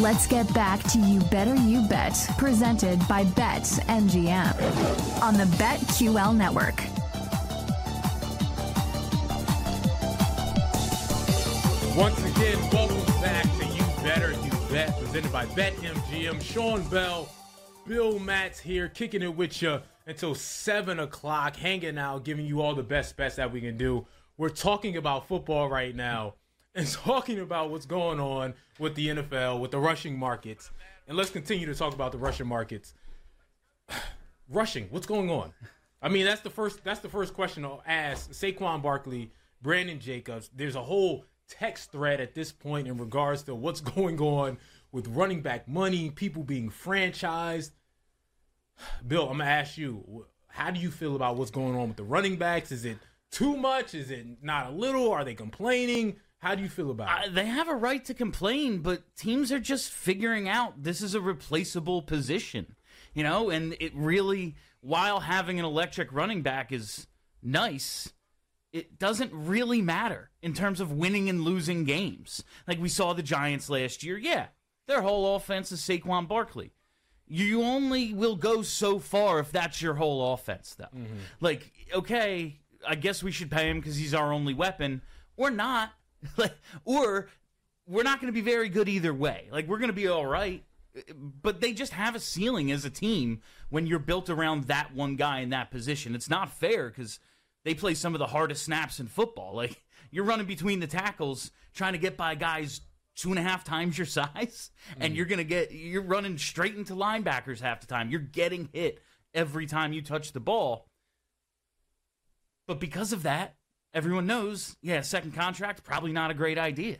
Let's get back to You Better You Bet, presented by Bet MGM on the BetQL network. Once again, welcome back to You Better You Bet, presented by Bet MGM. Sean Bell, Bill Matz here, kicking it with you until 7 o'clock, hanging out, giving you all the best bets that we can do. We're talking about football right now and talking about what's going on with the NFL, with the rushing markets. And let's continue to talk about the rushing markets. rushing, what's going on? I mean, that's the first that's the first question I'll ask. Saquon Barkley, Brandon Jacobs. There's a whole text thread at this point in regards to what's going on with running back money, people being franchised. Bill, I'm gonna ask you, how do you feel about what's going on with the running backs? Is it too much? Is it not a little? Are they complaining? How do you feel about Uh, it? they have a right to complain, but teams are just figuring out this is a replaceable position, you know, and it really, while having an electric running back is nice, it doesn't really matter in terms of winning and losing games. Like we saw the Giants last year. Yeah, their whole offense is Saquon Barkley. You only will go so far if that's your whole offense, though. Like, okay, I guess we should pay him because he's our only weapon, or not. like, or we're not going to be very good either way. Like, we're going to be all right, but they just have a ceiling as a team when you're built around that one guy in that position. It's not fair because they play some of the hardest snaps in football. Like, you're running between the tackles trying to get by guys two and a half times your size, and mm. you're gonna get you're running straight into linebackers half the time. You're getting hit every time you touch the ball. But because of that, everyone knows, yeah, second contract probably not a great idea.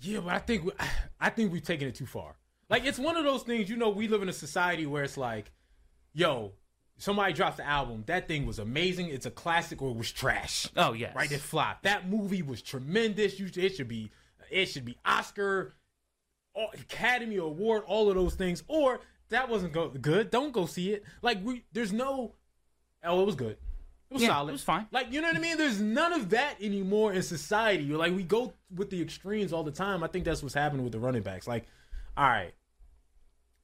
Yeah, but I think we- I think we've taken it too far. Like it's one of those things, you know, we live in a society where it's like, yo, somebody drops the album, that thing was amazing, it's a classic, or it was trash. Oh yeah, Right, it flopped. That movie was tremendous. You, it should be, it should be Oscar, Academy Award, all of those things. Or that wasn't go- good. Don't go see it. Like we, there's no. Oh, it was good. It was Yeah, solid. it was fine. Like you know what I mean? There's none of that anymore in society. Like we go with the extremes all the time. I think that's what's happening with the running backs. Like, all right,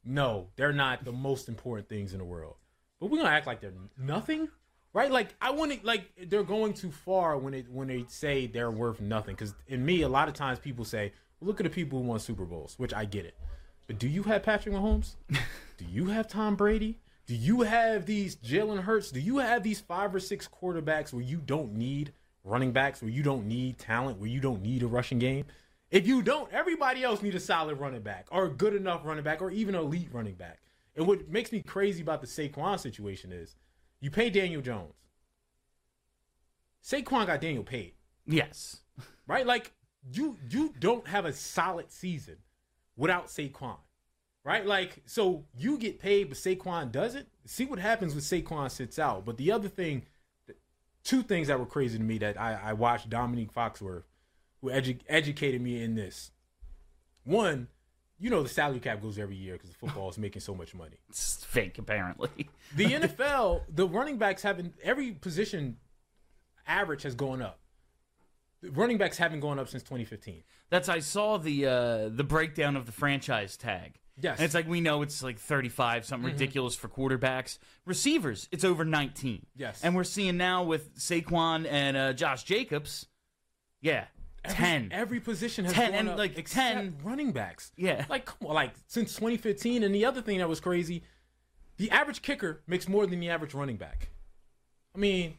no, they're not the most important things in the world, but we're gonna act like they're nothing, right? Like I want to, like they're going too far when it when they say they're worth nothing. Because in me, a lot of times people say, well, "Look at the people who won Super Bowls," which I get it. But do you have Patrick Mahomes? do you have Tom Brady? Do you have these Jalen Hurts? Do you have these five or six quarterbacks where you don't need running backs, where you don't need talent, where you don't need a rushing game? If you don't, everybody else need a solid running back or a good enough running back or even elite running back. And what makes me crazy about the Saquon situation is you pay Daniel Jones. Saquon got Daniel paid, yes. right? Like you you don't have a solid season without Saquon. Right? Like, so you get paid, but Saquon doesn't. See what happens when Saquon sits out. But the other thing, two things that were crazy to me that I, I watched Domonique Foxworth who edu- educated me in this. One, you know the salary cap goes every year because the football is making so much money. It's fake, apparently. The NFL, the running backs haven't every position average has gone up. Running backs haven't gone up since 2015. That's I saw the uh, the breakdown of the franchise tag. Yes. Mm-hmm. And it's like we know it's like 35, something ridiculous for quarterbacks. Receivers, it's over 19. Yes. And we're seeing now with Saquon and uh, Josh Jacobs, yeah, 10. Every position has 10, gone and, up like, except 10 running backs. Yeah. like come on, like since 2015. And the other thing that was crazy, the average kicker makes more than the average running back. I mean,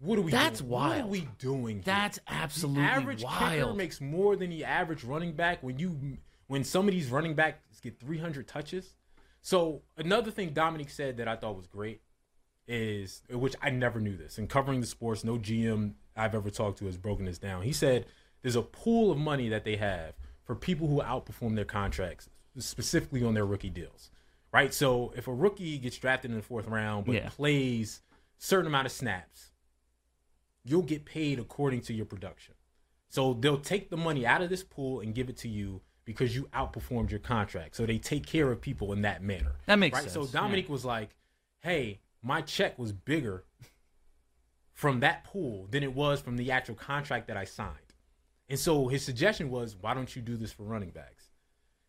what are we? That's doing? What are we doing? here? That's the absolutely average kicker makes more than the average running back when you when some of these running backs get 300 touches. So another thing Dominic said that I thought was great is which I never knew this. In covering the sports, no GM I've ever talked to has broken this down. He said there's a pool of money that they have for people who outperform their contracts, specifically on their rookie deals. Right? So if a rookie gets drafted in the fourth round but Yeah. plays certain amount of snaps, you'll get paid according to your production. So they'll take the money out of this pool and give it to you because you outperformed your contract. So they take care of people in that manner. That makes right? So sense, Dominic yeah. was like, "Hey, my check was bigger from that pool than it was from the actual contract that I signed." And so his suggestion was, "Why don't you do this for running backs?"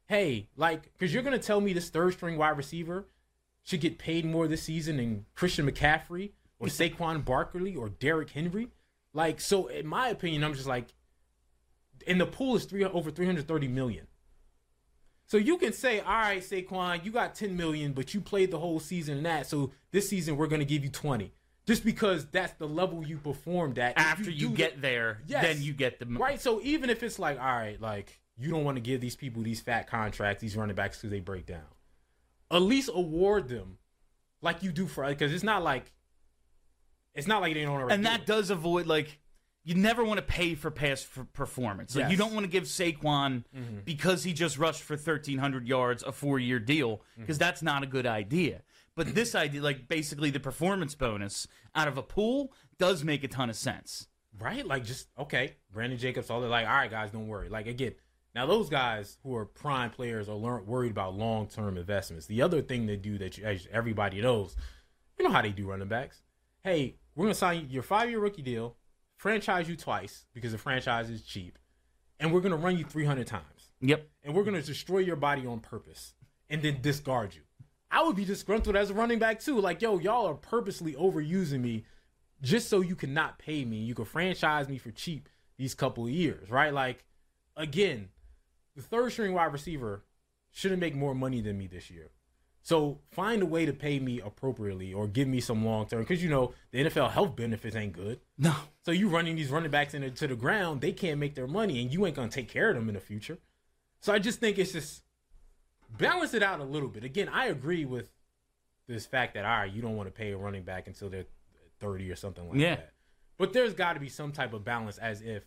Hey, like, because you're gonna tell me this third string wide receiver should get paid more this season than Christian McCaffrey or Saquon Barkley or Derrick Henry. Like, so in my opinion, I'm just like, and the pool is three over 330 million. So you can say, all right, Saquon, you got 10 million, but you played the whole season in that. So this season we're gonna give you 20, just because that's the level you performed at. After you, do get the- there, Yes. then you get the Right. So even if it's like, all right, like you don't want to give these people these fat contracts, these running backs because they break down, at least award them like you do for because it's not like it's not like you don't already. and do that it. does avoid like you never want to pay for past for performance. Like you don't want to give Saquon mm-hmm. because he just rushed for 1300 yards a 4-year deal mm-hmm. because that's not a good idea. But this idea like basically the performance bonus out of a pool does make a ton of sense. right. Like just okay, Brandon Jacobs. All they're like, all right, guys, don't worry. Like again, now those guys who are prime players are learn, worried about long term investments. The other thing they do that you, as everybody knows, you know how they do running backs. Hey, we're gonna sign your five year rookie deal, franchise you twice because the franchise is cheap, and we're gonna run you three hundred times. Yep. and we're gonna destroy your body on purpose and then discard you. I would be disgruntled as a running back too. Like, yo, y'all are purposely overusing me just so you cannot pay me. You can franchise me for cheap these couple of years, right? Like, again, the third string wide receiver shouldn't make more money than me this year. So find a way to pay me appropriately or give me some long term because you know the NFL health benefits ain't good. No. So you running these running backs into the ground, they can't make their money, and you ain't gonna take care of them in the future. So I just think it's just balance it out a little bit. Again, I agree with this fact that all right, you don't want to pay a running back until they're thirty or something like Yeah. that. But there's got to be some type of balance, as if,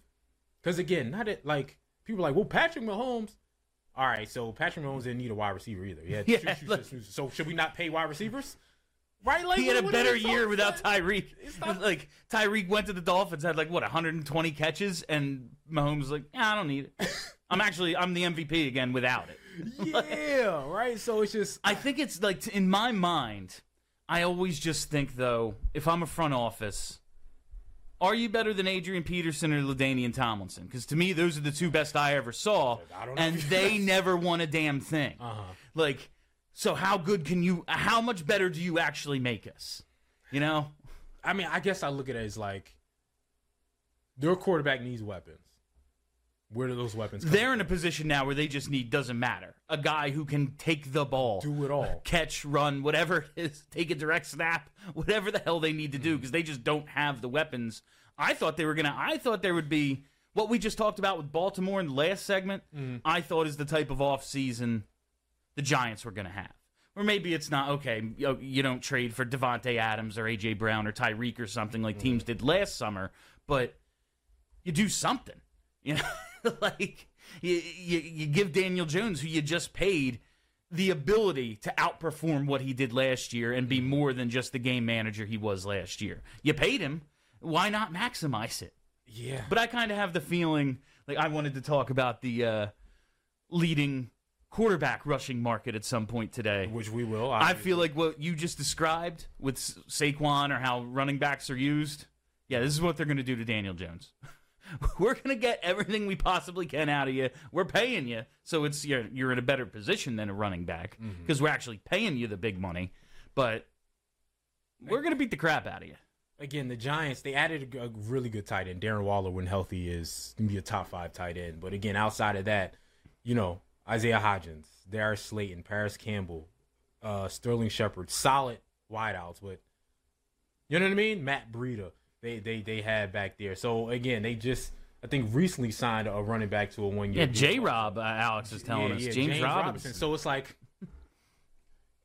because again, not it like people are like, well, Patrick Mahomes. All right, so Patrick Mahomes didn't need a wide receiver either. Yeah, Yeah, shoot, shoot, shoot, shoot. so should we not pay wide receivers? Right, like He had a better year talking without? Tyreek. not- Like Tyreek went to the Dolphins, had like what 120 catches, and Mahomes was like, yeah, I don't need it. I'm actually I'm the MVP again without it. Yeah, right. So it's just I think it's like in my mind, I always just think though, if I'm a front office, are you better than Adrian Peterson or LaDainian Tomlinson? Because to me, those are the two best I ever saw, I and they never won a damn thing. Uh-huh. Like, so how good can you? How much better do you actually make us? You know? I mean, I guess I look at it as like their quarterback needs weapons. Where do those weapons come They're in a position now where they just need doesn't matter a guy who can take the ball, do it all. catch, run, whatever it is, take a direct snap, whatever the hell they need to do because they just don't have the weapons. I thought they were gonna. I thought there would be what we just talked about with Baltimore in the last segment. Mm-hmm. I thought is the type of off season the Giants were gonna have. Or maybe it's not okay. You, don't trade for Davante Adams or AJ Brown or Tyreek or something like teams Mm-hmm. did last summer, but you do something. You know, like you, you, you give Daniel Jones, who you just paid, the ability to outperform what he did last year and be more than just the game manager he was last year. You paid him. Why not maximize it? Yeah. But I kind of have the feeling Like I wanted to talk about the uh, leading quarterback rushing market at some point today. which we will. I feel like what you just described with Sa- Saquon or how running backs are used. Yeah, this is what they're going to do to Daniel Jones. We're going to get everything we possibly can out of you. We're paying you, so it's you're, you're in a better position than a running back because we're actually paying you the big money. But we're going to beat the crap out of you. again, the Giants they added a, really good tight end. Darren Waller, when healthy, is gonna be a top five tight end. But again, outside of that, you know, Isaiah Hodgins, Darius Slayton, Parris Campbell, uh, Sterling Shepard, solid wideouts. But you know what I mean? Matt Breida, they they they had back there. So again, they just I think recently signed a running back to a one year. Yeah, J Rob, uh, Alex is telling us. yeah, James, Robinson. So it's like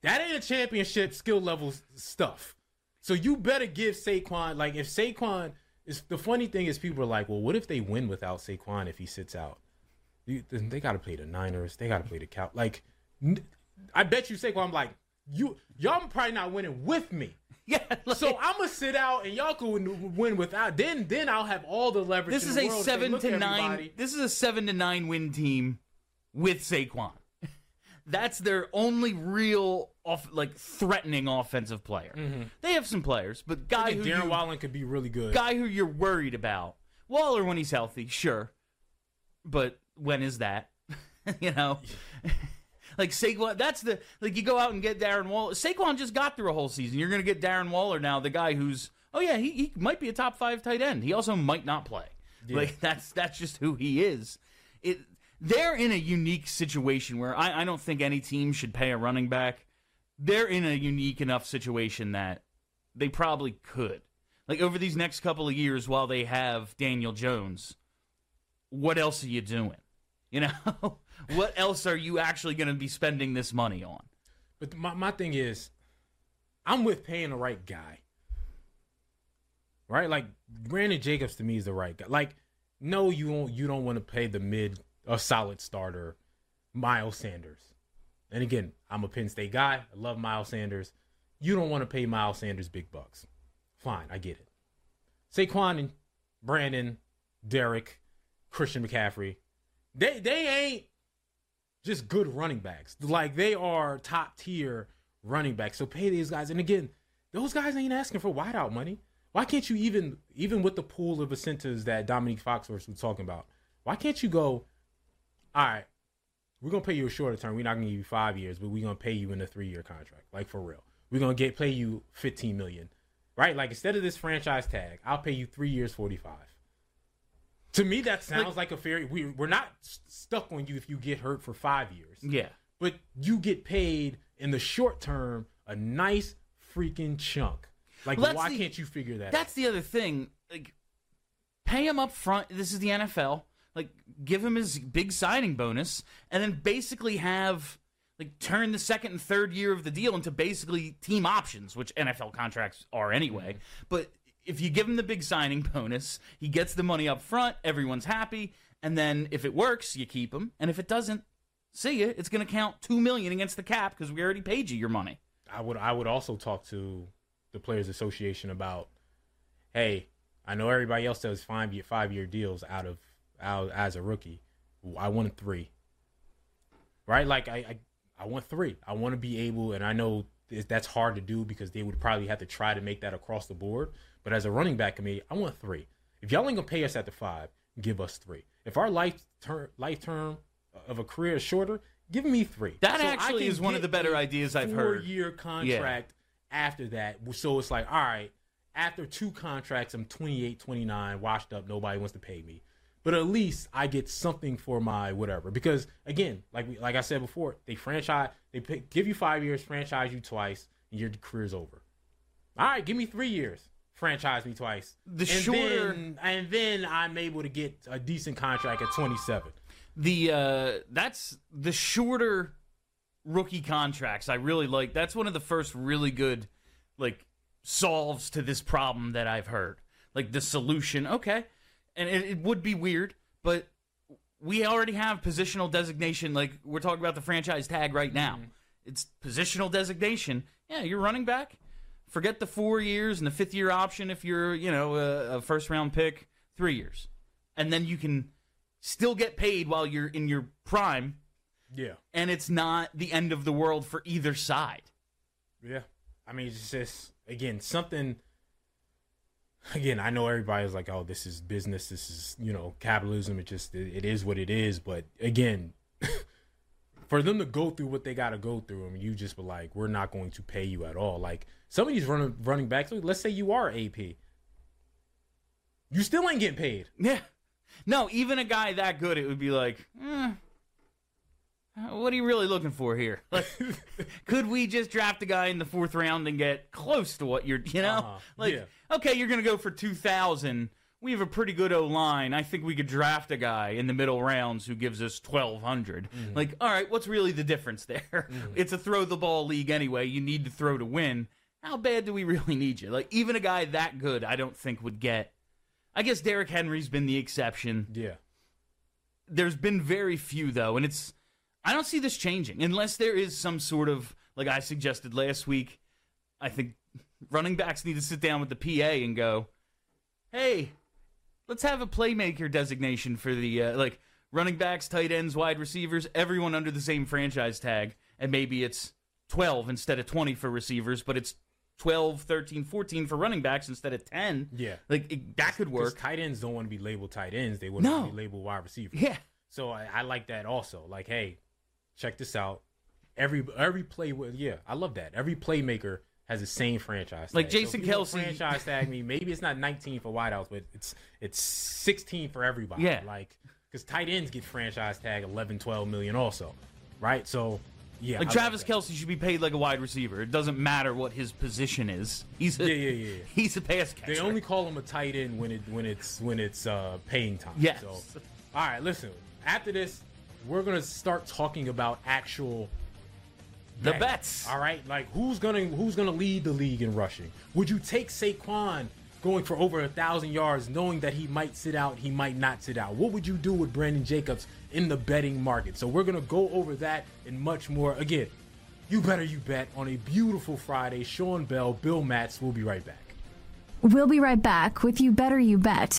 that ain't a championship skill level stuff. So you better give Saquon like if Saquon is the funny thing is people are like, well, what if they win without Saquon if he sits out? You, then they got to play the Niners. They got to play the Cow. Like, n- I bet you Saquon I'm like you y'all probably not winning with me. Yeah, like- So I'm gonna sit out and y'all can win- without. Then then I'll have all the leverage. this is a seven to nine. everybody." This is a seven to nine win team with Saquon. That's their only real off like threatening offensive player. Mm-hmm. They have some players, but guy who Darren you, Waller could be really good. guy who you're worried about. Waller when he's healthy, sure, but when is that? you know. Like Saquon, that's the like you go out and get Darren Waller. Saquon just got through a whole season. You're going to get Darren Waller now, the guy who's oh yeah, he, he might be a top five tight end. He also might not play. Like that's that's just who he is. It they're in a unique situation where I, I don't think any team should pay a running back. They're in a unique enough situation that they probably could. Like over these next couple of years, while they have Daniel Jones, what else are you doing? You know, what else are you actually going to be spending this money on? But my, my thing is, I'm with paying the right guy. Right? Like Brandon Jacobs to me is the right guy. Like, no, you don't you don't want to pay the mid a solid starter, Miles Sanders. And again, I'm a Penn State guy. I love Miles Sanders. You don't want to pay Miles Sanders big bucks. Fine, I get it. Saquon and Brandon, Derrick, Christian McCaffrey, they they ain't just good running backs. Like they are top tier running backs. So pay these guys. And again, those guys ain't asking for wideout money. Why can't you even even with the pool of incentives that Domonique Foxworth was talking about? Why can't you go? All right, we're gonna pay you a shorter term. We're not gonna give you five years, but we're gonna pay you in a three year contract, like for real. We're gonna get pay you fifteen million, right? Like instead of this franchise tag, I'll pay you three years, forty five. To me, that sounds like, a fair. We we're not s- stuck on you if you get hurt for five years Yeah. but you get paid in the short term a nice freaking chunk. Like, Well, why the- can't you figure that? That's out? the other thing. Like, pay him up front. This is the NFL. Like, give him his big signing bonus, and then basically have like turn the second and third year of the deal into basically team options, which NFL contracts are anyway. Mm-hmm. But if you give him the big signing bonus, he gets the money up front. Everyone's happy, and then if it works, you keep him, and if it doesn't, see ya. It's going to count two million against the cap because we already paid you your money. I would I would also talk to the Players Association about, hey, I know everybody else does five year five year deals out of out as a rookie. I want three. Right? Like I I, I want three. I want to be able, and I know that's hard to do because they would probably have to try to make that across the board. But as a running back committee, I want three. If y'all ain't gonna pay us at the five, give us three. If our life term life term of a career is shorter, give me three. That So actually is one of the better ideas I've heard. Four-year contract after that. So it's like, all right, after two contracts, I'm 28, 29, washed up. Nobody wants to pay me. But at least I get something for my whatever. Because again, like we, like I said before, they franchise, they pay, give you five years, franchise you twice, and your career's over. All right, give me three years, franchise me twice. The and shorter- then, and then I'm able to get a decent contract at 27. the uh that's the shorter rookie contracts i really like that's one of the first really good like solves to this problem that i've heard like the solution okay and it, it would be weird but we already have positional designation like we're talking about the franchise tag right now mm-hmm. it's positional designation yeah you're running back forget the four years and the fifth year option if you're you know a, a first round pick three years and then you can still get paid while you're in your prime, Yeah. and it's not the end of the world for either side. Yeah. I mean, it's just, again, something. Again, I know everybody's like, oh, this is business. This is, you know, capitalism. It just, it, is what it is. But again, for them to go through what they got to go through, and you just be like, we're not going to pay you at all. Like, some of these running, running backs, let's say you are AP. You still ain't getting paid. Yeah. No, even a guy that good, it would be like, eh, what are you really looking for here? Like, could we just draft a guy in the fourth round and get close to what you're, you know? Uh-huh. Like, Yeah. okay, you're going to go for 2,000. We have a pretty good O line. I think we could draft a guy in the middle rounds who gives us 1,200. Mm-hmm. Like, all right, what's really the difference there? It's a throw the ball league anyway. You need to throw to win. How bad do we really need you? Like, even a guy that good, I don't think would get. I guess Derrick Henry's been the exception. Yeah. There's been very few though, and it's I don't see this changing unless there is some sort of like I suggested last week. I think running backs need to sit down with the PA and go, "Hey, let's have a playmaker designation for the uh, like running backs, tight ends, wide receivers, everyone under the same franchise tag, and maybe it's 12 instead of 20 for receivers, but it's 12, 13, 14 for running backs instead of 10. Yeah. Like it, that could work. tight ends don't want to be labeled tight ends. They want No. to be labeled wide receivers. Yeah. So I, I like that also. Like, hey, check this out. Every every play, with yeah, I love that. Every playmaker has the same franchise. Like tag. Jason want Kelce- franchise tag me. Maybe it's not 19 for wideouts, but it's it's 16 for everybody. Yeah. Like, because tight ends get franchise tag 11, 12 million also, right? So yeah, Like I Travis. Kelce should be paid like a wide receiver. It doesn't matter what his position is. He's a, Yeah, yeah, yeah, yeah. He's a pass catcher. They only call him a tight end when it when it's when it's uh, paying time. Yes. So, all right, listen. After this, we're gonna start talking about actual The bets. bets. All right, like who's gonna who's gonna lead the league in rushing? Would you take Saquon going for over a thousand yards, knowing that he might sit out, he might not sit out? What would you do with Brandon Jacobs in the betting market? So we're gonna go over that and much more. Again, you better you bet on a beautiful Friday. Sean Bell, Bill Matz. We'll be right back. We'll be right back with You Better You Bet.